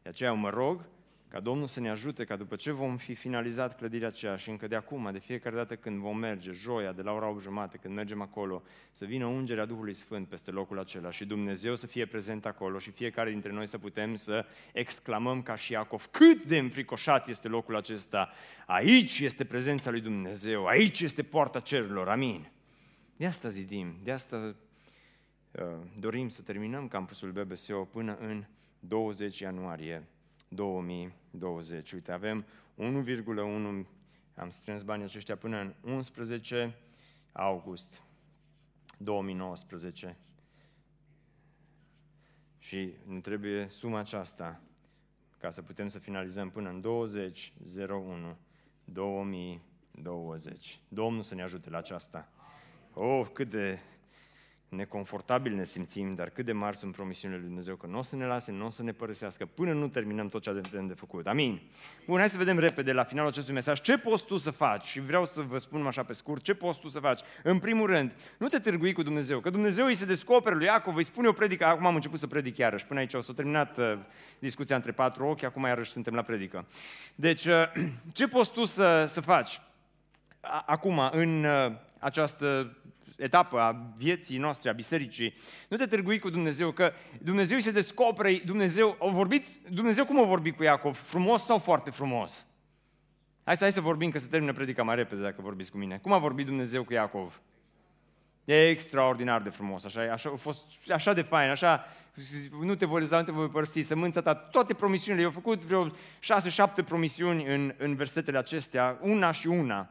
De aceea mă rog ca Domnul să ne ajute ca după ce vom fi finalizat clădirea aceea și încă de acum, de fiecare dată când vom merge, joia, de la ora 8 jumate, când mergem acolo, să vină ungerea Duhului Sfânt peste locul acela și Dumnezeu să fie prezent acolo și fiecare dintre noi să putem să exclamăm ca și Iacov, cât de înfricoșat este locul acesta, aici este prezența lui Dumnezeu, aici este poarta cerurilor, amin. De asta zidim, de asta uh, dorim să terminăm campusul BBSO până în 20 ianuarie 2020. Uite, avem 1,1, am strâns banii aceștia până în 11 august 2019. Și ne trebuie suma aceasta ca să putem să finalizăm până în 20 01 2020. Domnul să ne ajute la aceasta. Oh, cât de neconfortabil ne simțim, dar cât de mari sunt promisiunile lui Dumnezeu, că nu o să ne lase, nu o să ne părăsească, până nu terminăm tot ce avem de făcut. Amin. Bun, hai să vedem repede la finalul acestui mesaj ce poți tu să faci. Și vreau să vă spun așa pe scurt, ce poți tu să faci. În primul rând, nu te târgui cu Dumnezeu, că Dumnezeu îi se descoperă lui Iacov, îi spune o predică, acum am început să predic iarăși, până aici o să terminat uh, discuția între patru ochi, acum iarăși suntem la predică. Deci, uh, ce poți tu să, să faci? Acum, în uh, această etapă a vieții noastre, a bisericii. Nu te târgui cu Dumnezeu, că Dumnezeu se descoperă, Dumnezeu, a vorbit, Dumnezeu cum a vorbit cu Iacov? Frumos sau foarte frumos? Hai să, hai să vorbim, că se termină predica mai repede dacă vorbiți cu mine. Cum a vorbit Dumnezeu cu Iacov? E extraordinar de frumos, așa, așa, a fost așa de fain, așa, nu te voi lăsa, nu te voi părăsi, sămânța ta, toate promisiunile, eu au făcut vreo șase, șapte promisiuni în, în versetele acestea, una și una.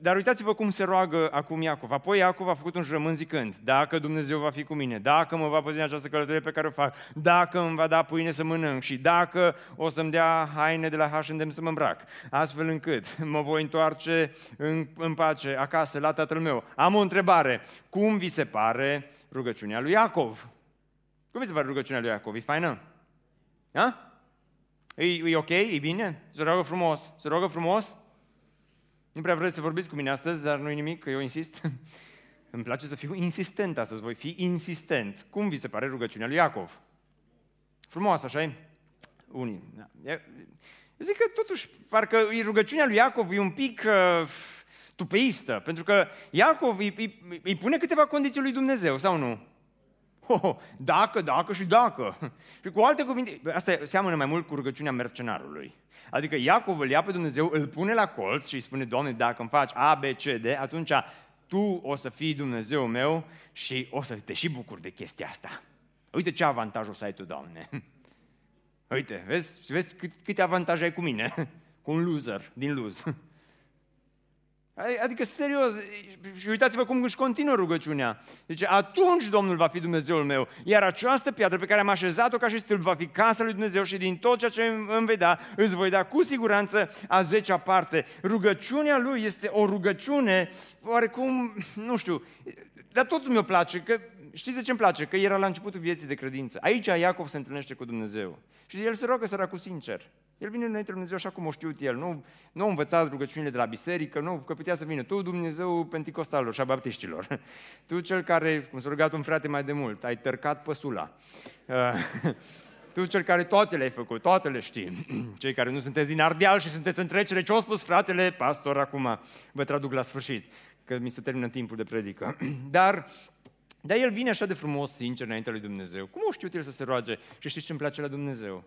Dar uitați-vă cum se roagă acum Iacov. Apoi Iacov a făcut un jurământ zicând, dacă Dumnezeu va fi cu mine, dacă mă va păzi în această călătorie pe care o fac, dacă îmi va da pâine să mănânc și dacă o să-mi dea haine de la H&M să mă îmbrac, astfel încât mă voi întoarce în, în pace acasă la tatăl meu. Am o întrebare. Cum vi se pare rugăciunea lui Iacov? Cum vi se pare rugăciunea lui Iacov? E faină? Ha? E, e ok? E bine? Se roagă frumos? Se roagă frumos? Nu prea vreți să vorbiți cu mine astăzi, dar nu-i nimic, că eu insist. Îmi place să fiu insistent astăzi, voi fi insistent. Cum vi se pare rugăciunea lui Iacov? Frumoasă, așa e? Unii. Da. Eu zic că totuși, parcă rugăciunea lui Iacov e un pic uh, tupeistă, pentru că Iacov îi, îi, îi pune câteva condiții lui Dumnezeu, sau nu? Oh, dacă, dacă și dacă. Și cu alte cuvinte, asta seamănă mai mult cu rugăciunea mercenarului. Adică Iacov îl ia pe Dumnezeu, îl pune la colț și îi spune, Doamne, dacă îmi faci A, B, C, D, atunci Tu o să fii Dumnezeu meu și o să te și bucuri de chestia asta. Uite ce avantaj o să ai Tu, Doamne. Uite, vezi, vezi cât, câte avantaje ai cu mine, cu un loser, din lose. Adică, serios, și uitați-vă cum își continuă rugăciunea. Deci, atunci Domnul va fi Dumnezeul meu, iar această piatră pe care am așezat-o ca și stil va fi casa lui Dumnezeu și din tot ceea ce îmi vei da, îți voi da cu siguranță a zecea parte. Rugăciunea lui este o rugăciune, oarecum, nu știu, dar tot mi-o place, că știți de ce îmi place? Că era la începutul vieții de credință. Aici Iacov se întâlnește cu Dumnezeu. Și el se roagă săracul sincer. El vine înainte de Dumnezeu așa cum o știut el. Nu, nu a învățat rugăciunile de la biserică, nu, că putea să vină tu, Dumnezeu penticostalilor și a baptiștilor. Tu cel care, cum s-a rugat un frate mai de mult, ai tărcat păsula. Uh, tu cel care toate le-ai făcut, toate le știi. Cei care nu sunteți din Ardeal și sunteți în trecere, ce-a spus fratele pastor acum? Vă traduc la sfârșit, că mi se termină timpul de predică. Dar dar el vine așa de frumos, sincer, înaintea lui Dumnezeu. Cum o știut el să se roage? Și știți ce îmi place la Dumnezeu?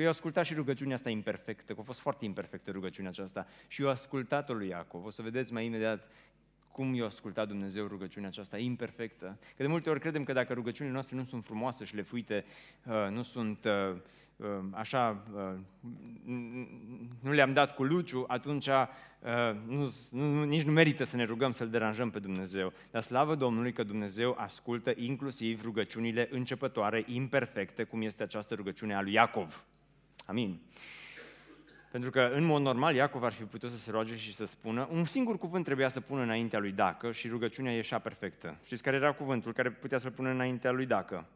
Că eu ascultat și rugăciunea asta imperfectă, că a fost foarte imperfectă rugăciunea aceasta. Și eu ascultat-o lui Iacov. O să vedeți mai imediat cum i-a ascultat Dumnezeu rugăciunea aceasta imperfectă. Că de multe ori credem că dacă rugăciunile noastre nu sunt frumoase și le fuite, uh, nu sunt uh, uh, așa, nu le-am dat cu luciu, atunci nu, nu, nici nu merită să ne rugăm să-L deranjăm pe Dumnezeu. Dar slavă Domnului că Dumnezeu ascultă inclusiv rugăciunile începătoare, imperfecte, cum este această rugăciune a lui Iacov. Amin. Pentru că, în mod normal, Iacov ar fi putut să se roage și să spună, un singur cuvânt trebuia să pună înaintea lui dacă și rugăciunea ieșea perfectă. Știți care era cuvântul care putea să-l pună înaintea lui dacă?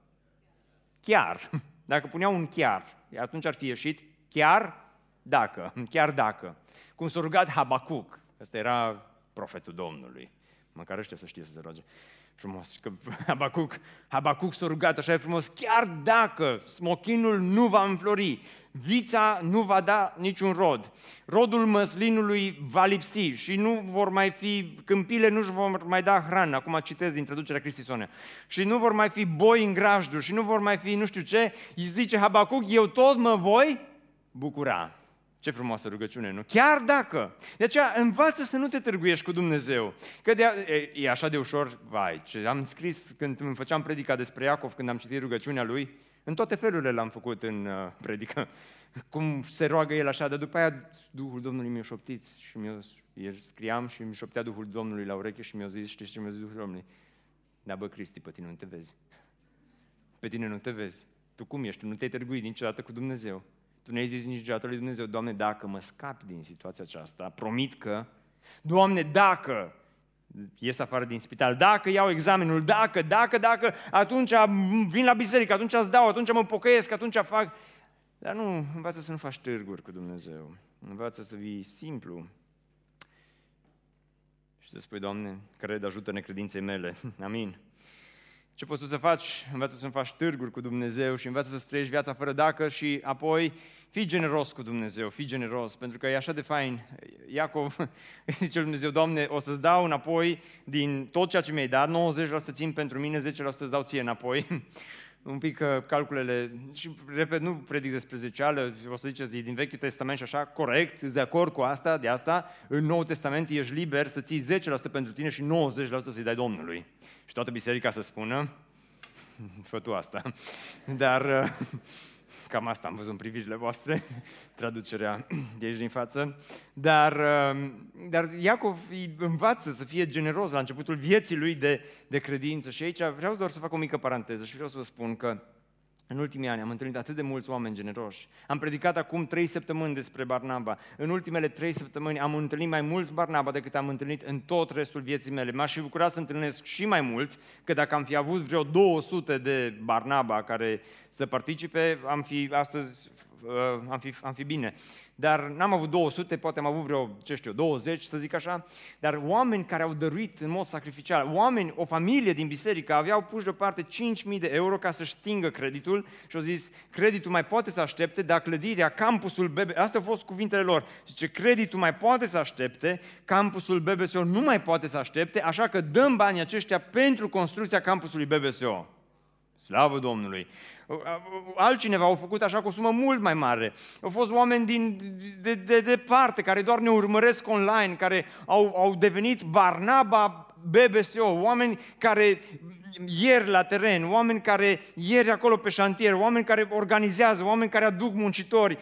Chiar. Dacă punea un chiar, atunci ar fi ieșit chiar dacă, chiar dacă. Cum s-a rugat Habacuc, ăsta era profetul Domnului. Măcar ăștia să știe să se roage frumos, că Habacuc, Habacuc s-a rugat așa de frumos, chiar dacă smochinul nu va înflori, vița nu va da niciun rod, rodul măslinului va lipsi și nu vor mai fi, câmpile nu vor mai da hrană, acum citesc din traducerea Cristisone, și nu vor mai fi boi în grajduri și nu vor mai fi nu știu ce, îi zice Habacuc, eu tot mă voi bucura. Ce frumoasă rugăciune, nu? Chiar dacă. De aceea învață să nu te târguiești cu Dumnezeu. Că de e, e așa de ușor, vai, ce am scris când îmi făceam predica despre Iacov, când am citit rugăciunea lui, în toate felurile l-am făcut în uh, predică. Cum se roagă el așa, dar după aia Duhul Domnului mi-a șoptit și mi-a, scriam și mi șoptea Duhul Domnului la ureche și mi-a zis, știi ce mi-a zis Duhul Domnului? Da, bă, Cristi, pe tine nu te vezi. Pe tine nu te vezi. Tu cum ești? Tu nu te-ai târguit niciodată cu Dumnezeu. Tu ne-ai zis niciodată lui Dumnezeu, Doamne, dacă mă scap din situația aceasta, promit că, Doamne, dacă ies afară din spital, dacă iau examenul, dacă, dacă, dacă, atunci vin la biserică, atunci îți dau, atunci mă pocăiesc, atunci fac... Dar nu, învață să nu faci târguri cu Dumnezeu. Învață să vii simplu. Și să spui, Doamne, cred, ajută-ne credinței mele. Amin. Ce poți tu să faci? Învață să nu faci târguri cu Dumnezeu și învață să trăiești viața fără dacă și apoi fii generos cu Dumnezeu, fii generos, pentru că e așa de fain. Iacov zice Dumnezeu, Doamne, o să-ți dau înapoi din tot ceea ce mi-ai dat, 90% țin pentru mine, 10% îți dau ție înapoi. Un pic uh, calculele, și repet, nu predic despre zeceală, o să ziceți din Vechiul Testament și așa, corect, îți de acord cu asta, de asta, în Noul Testament ești liber să ții 10% pentru tine și 90% să-i dai Domnului. Și toată biserica să spună, fă tu asta. Dar uh, cam asta am văzut în privirile voastre, traducerea de aici din față. Dar, uh, dar Iacov îi învață să fie generos la începutul vieții lui de, de credință. Și aici vreau doar să fac o mică paranteză și vreau să vă spun că în ultimii ani am întâlnit atât de mulți oameni generoși. Am predicat acum trei săptămâni despre Barnaba. În ultimele trei săptămâni am întâlnit mai mulți Barnaba decât am întâlnit în tot restul vieții mele. M-aș fi bucurat să întâlnesc și mai mulți, că dacă am fi avut vreo 200 de Barnaba care să participe, am fi astăzi uh, am fi, am fi bine dar n-am avut 200, poate am avut vreo, ce știu, 20, să zic așa, dar oameni care au dăruit în mod sacrificial, oameni, o familie din biserică aveau pus deoparte 5.000 de euro ca să-și stingă creditul și au zis, creditul mai poate să aștepte, dar clădirea, campusul BB, astea au fost cuvintele lor, zice, creditul mai poate să aștepte, campusul BBSO nu mai poate să aștepte, așa că dăm banii aceștia pentru construcția campusului BBSO. Slavă Domnului! Altcineva au făcut așa cu o sumă mult mai mare. Au fost oameni din, de, de departe care doar ne urmăresc online, care au, au devenit Barnaba BBSO, oameni care ieri la teren, oameni care ieri acolo pe șantier, oameni care organizează, oameni care aduc muncitori,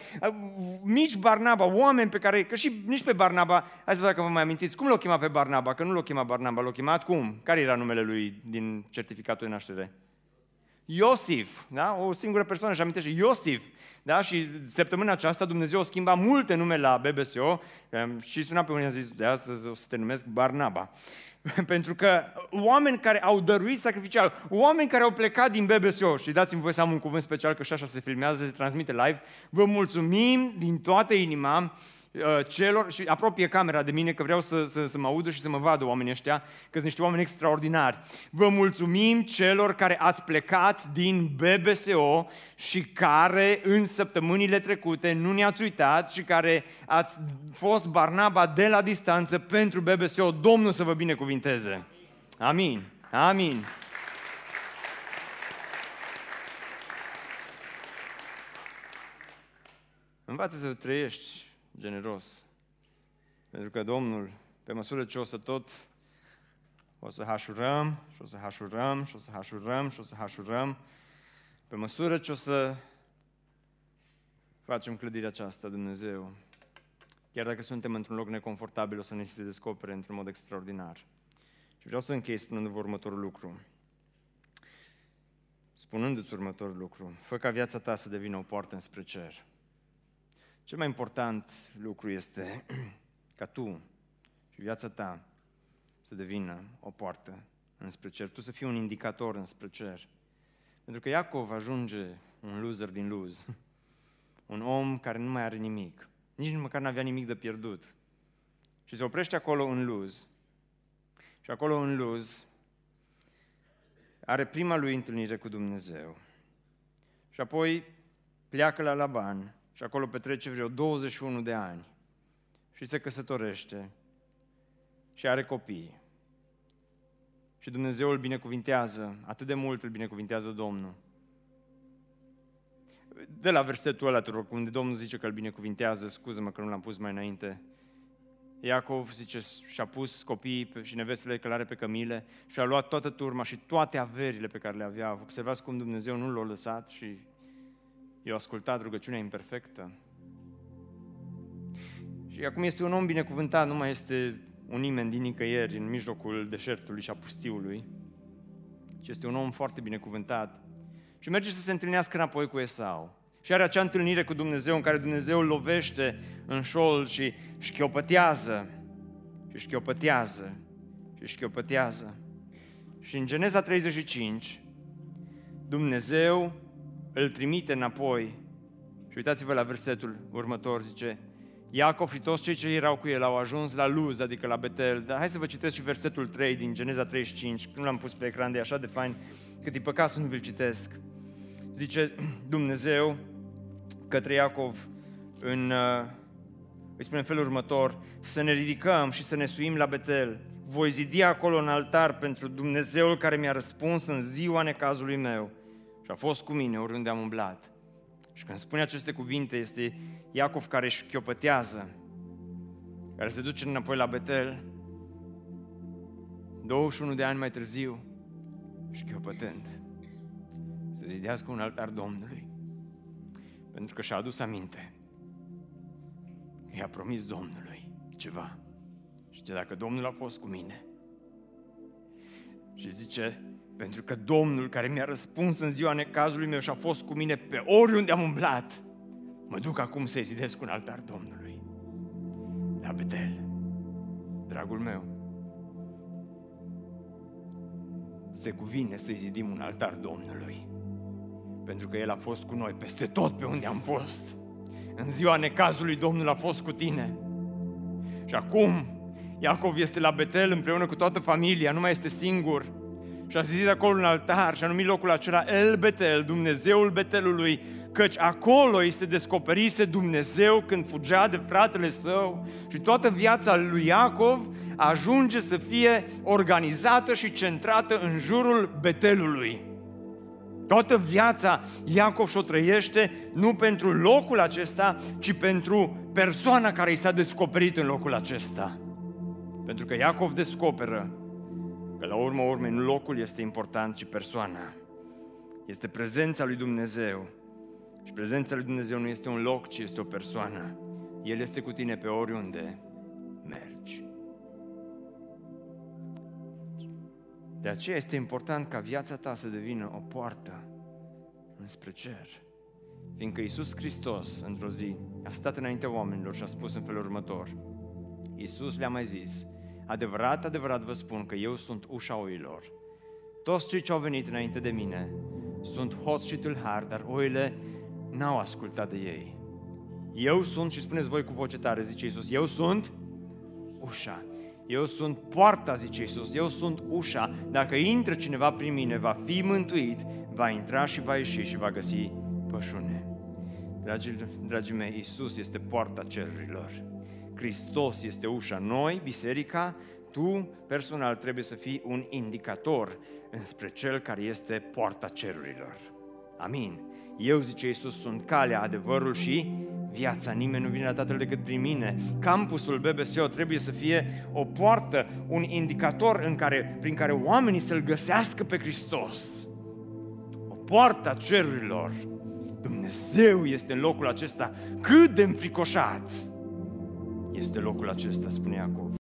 mici Barnaba, oameni pe care, că și nici pe Barnaba, hai să văd dacă vă mai amintiți, cum l-o chema pe Barnaba? Că nu l-o chema Barnaba, l-o chemat cum? Care era numele lui din certificatul de naștere? Iosif, da? o singură persoană își amintește, Iosif. Da? Și săptămâna aceasta Dumnezeu a schimbat multe nume la BBSO și suna pe unii a zis, de astăzi o să te numesc Barnaba. Pentru că oameni care au dăruit sacrificial, oameni care au plecat din BBSO, și dați-mi voi să am un cuvânt special, că și așa se filmează, se transmite live, vă mulțumim din toată inima Uh, celor, și apropie camera de mine că vreau să, să, să mă audă și să mă vadă oamenii ăștia, că sunt niște oameni extraordinari. Vă mulțumim celor care ați plecat din BBSO și care în săptămânile trecute nu ne-ați uitat și care ați fost Barnaba de la distanță pentru BBSO. Domnul să vă binecuvinteze. Amin. Amin. Învață să trăiești generos. Pentru că Domnul, pe măsură ce o să tot o să hașurăm și o să hașurăm și o să hașurăm și o să hașurăm, pe măsură ce o să facem clădirea aceasta, Dumnezeu, chiar dacă suntem într-un loc neconfortabil, o să ne se descopere într-un mod extraordinar. Și vreau să închei spunându-vă următorul lucru. Spunându-ți următorul lucru, fă ca viața ta să devină o poartă înspre cer. Cel mai important lucru este ca tu și viața ta să devină o poartă înspre cer, tu să fii un indicator înspre cer. Pentru că Iacov ajunge un loser din luz, un om care nu mai are nimic, nici măcar nu avea nimic de pierdut. Și se oprește acolo în luz. Și acolo în luz are prima lui întâlnire cu Dumnezeu. Și apoi pleacă la Laban și acolo petrece vreo 21 de ani și se căsătorește și are copii. Și Dumnezeu îl binecuvintează, atât de mult îl binecuvintează Domnul. De la versetul ăla, unde Domnul zice că îl binecuvintează, scuză-mă că nu l-am pus mai înainte, Iacov zice, și-a pus copiii și nevestele călare pe cămile și a luat toată turma și toate averile pe care le avea. Observați cum Dumnezeu nu l-a lăsat și eu ascultat rugăciunea imperfectă. Și acum este un om binecuvântat, nu mai este un nimeni din nicăieri în mijlocul deșertului și a pustiului, ci este un om foarte binecuvântat. Și merge să se întâlnească înapoi cu Esau. Și are acea întâlnire cu Dumnezeu în care Dumnezeu îl lovește în șol și șchiopătează și șchiopătează și șchiopătează. Și în Geneza 35, Dumnezeu îl trimite înapoi. Și uitați-vă la versetul următor, zice, Iacov și toți cei ce erau cu el au ajuns la Luz, adică la Betel. Dar hai să vă citesc și versetul 3 din Geneza 35, nu l-am pus pe ecran, de așa de fain, cât e păcat să nu vi-l citesc. Zice Dumnezeu către Iacov în, uh, îi spune în felul următor, să ne ridicăm și să ne suim la Betel. Voi zidi acolo un altar pentru Dumnezeul care mi-a răspuns în ziua necazului meu și a fost cu mine oriunde am umblat. Și când spune aceste cuvinte, este Iacov care își chiopătează, care se duce înapoi la Betel, 21 de ani mai târziu, și chiopătând, să zidească un altar Domnului, pentru că și-a adus aminte i-a promis Domnului ceva. Și ce dacă Domnul a fost cu mine, și zice, pentru că Domnul care mi-a răspuns în ziua necazului meu și a fost cu mine pe oriunde am umblat, mă duc acum să-i zidesc un altar Domnului. La Betel, dragul meu, se cuvine să-i zidim un altar Domnului. Pentru că El a fost cu noi peste tot pe unde am fost. În ziua necazului Domnul a fost cu tine. Și acum Iacov este la Betel împreună cu toată familia, nu mai este singur și a zis acolo un altar și a numit locul acela El Betel, Dumnezeul Betelului, căci acolo este descoperise Dumnezeu când fugea de fratele său și toată viața lui Iacov ajunge să fie organizată și centrată în jurul Betelului. Toată viața Iacov și-o trăiește nu pentru locul acesta, ci pentru persoana care i s-a descoperit în locul acesta. Pentru că Iacov descoperă Că la urmă urmei nu locul este important, ci persoana. Este prezența lui Dumnezeu. Și prezența lui Dumnezeu nu este un loc, ci este o persoană. El este cu tine pe oriunde mergi. De aceea este important ca viața ta să devină o poartă înspre cer. Fiindcă Iisus Hristos, într-o zi, a stat înaintea oamenilor și a spus în felul următor. Iisus le-a mai zis, adevărat, adevărat vă spun că eu sunt ușa oilor. Toți cei ce au venit înainte de mine sunt hoți și tâlhari, dar oile n-au ascultat de ei. Eu sunt, și spuneți voi cu voce tare, zice Iisus, eu sunt ușa. Eu sunt poarta, zice Iisus, eu sunt ușa. Dacă intră cineva prin mine, va fi mântuit, va intra și va ieși și va găsi pășune. Dragii, dragii mei, Iisus este poarta cerurilor. Hristos este ușa. Noi, biserica, tu personal trebuie să fii un indicator înspre Cel care este poarta cerurilor. Amin. Eu, zice Iisus, sunt calea, adevărul și viața. Nimeni nu vine la Tatăl decât prin mine. Campusul BBSO trebuie să fie o poartă, un indicator în care, prin care oamenii să-L găsească pe Hristos. O poartă a cerurilor. Dumnezeu este în locul acesta cât de înfricoșat este locul acesta, spune Iacov.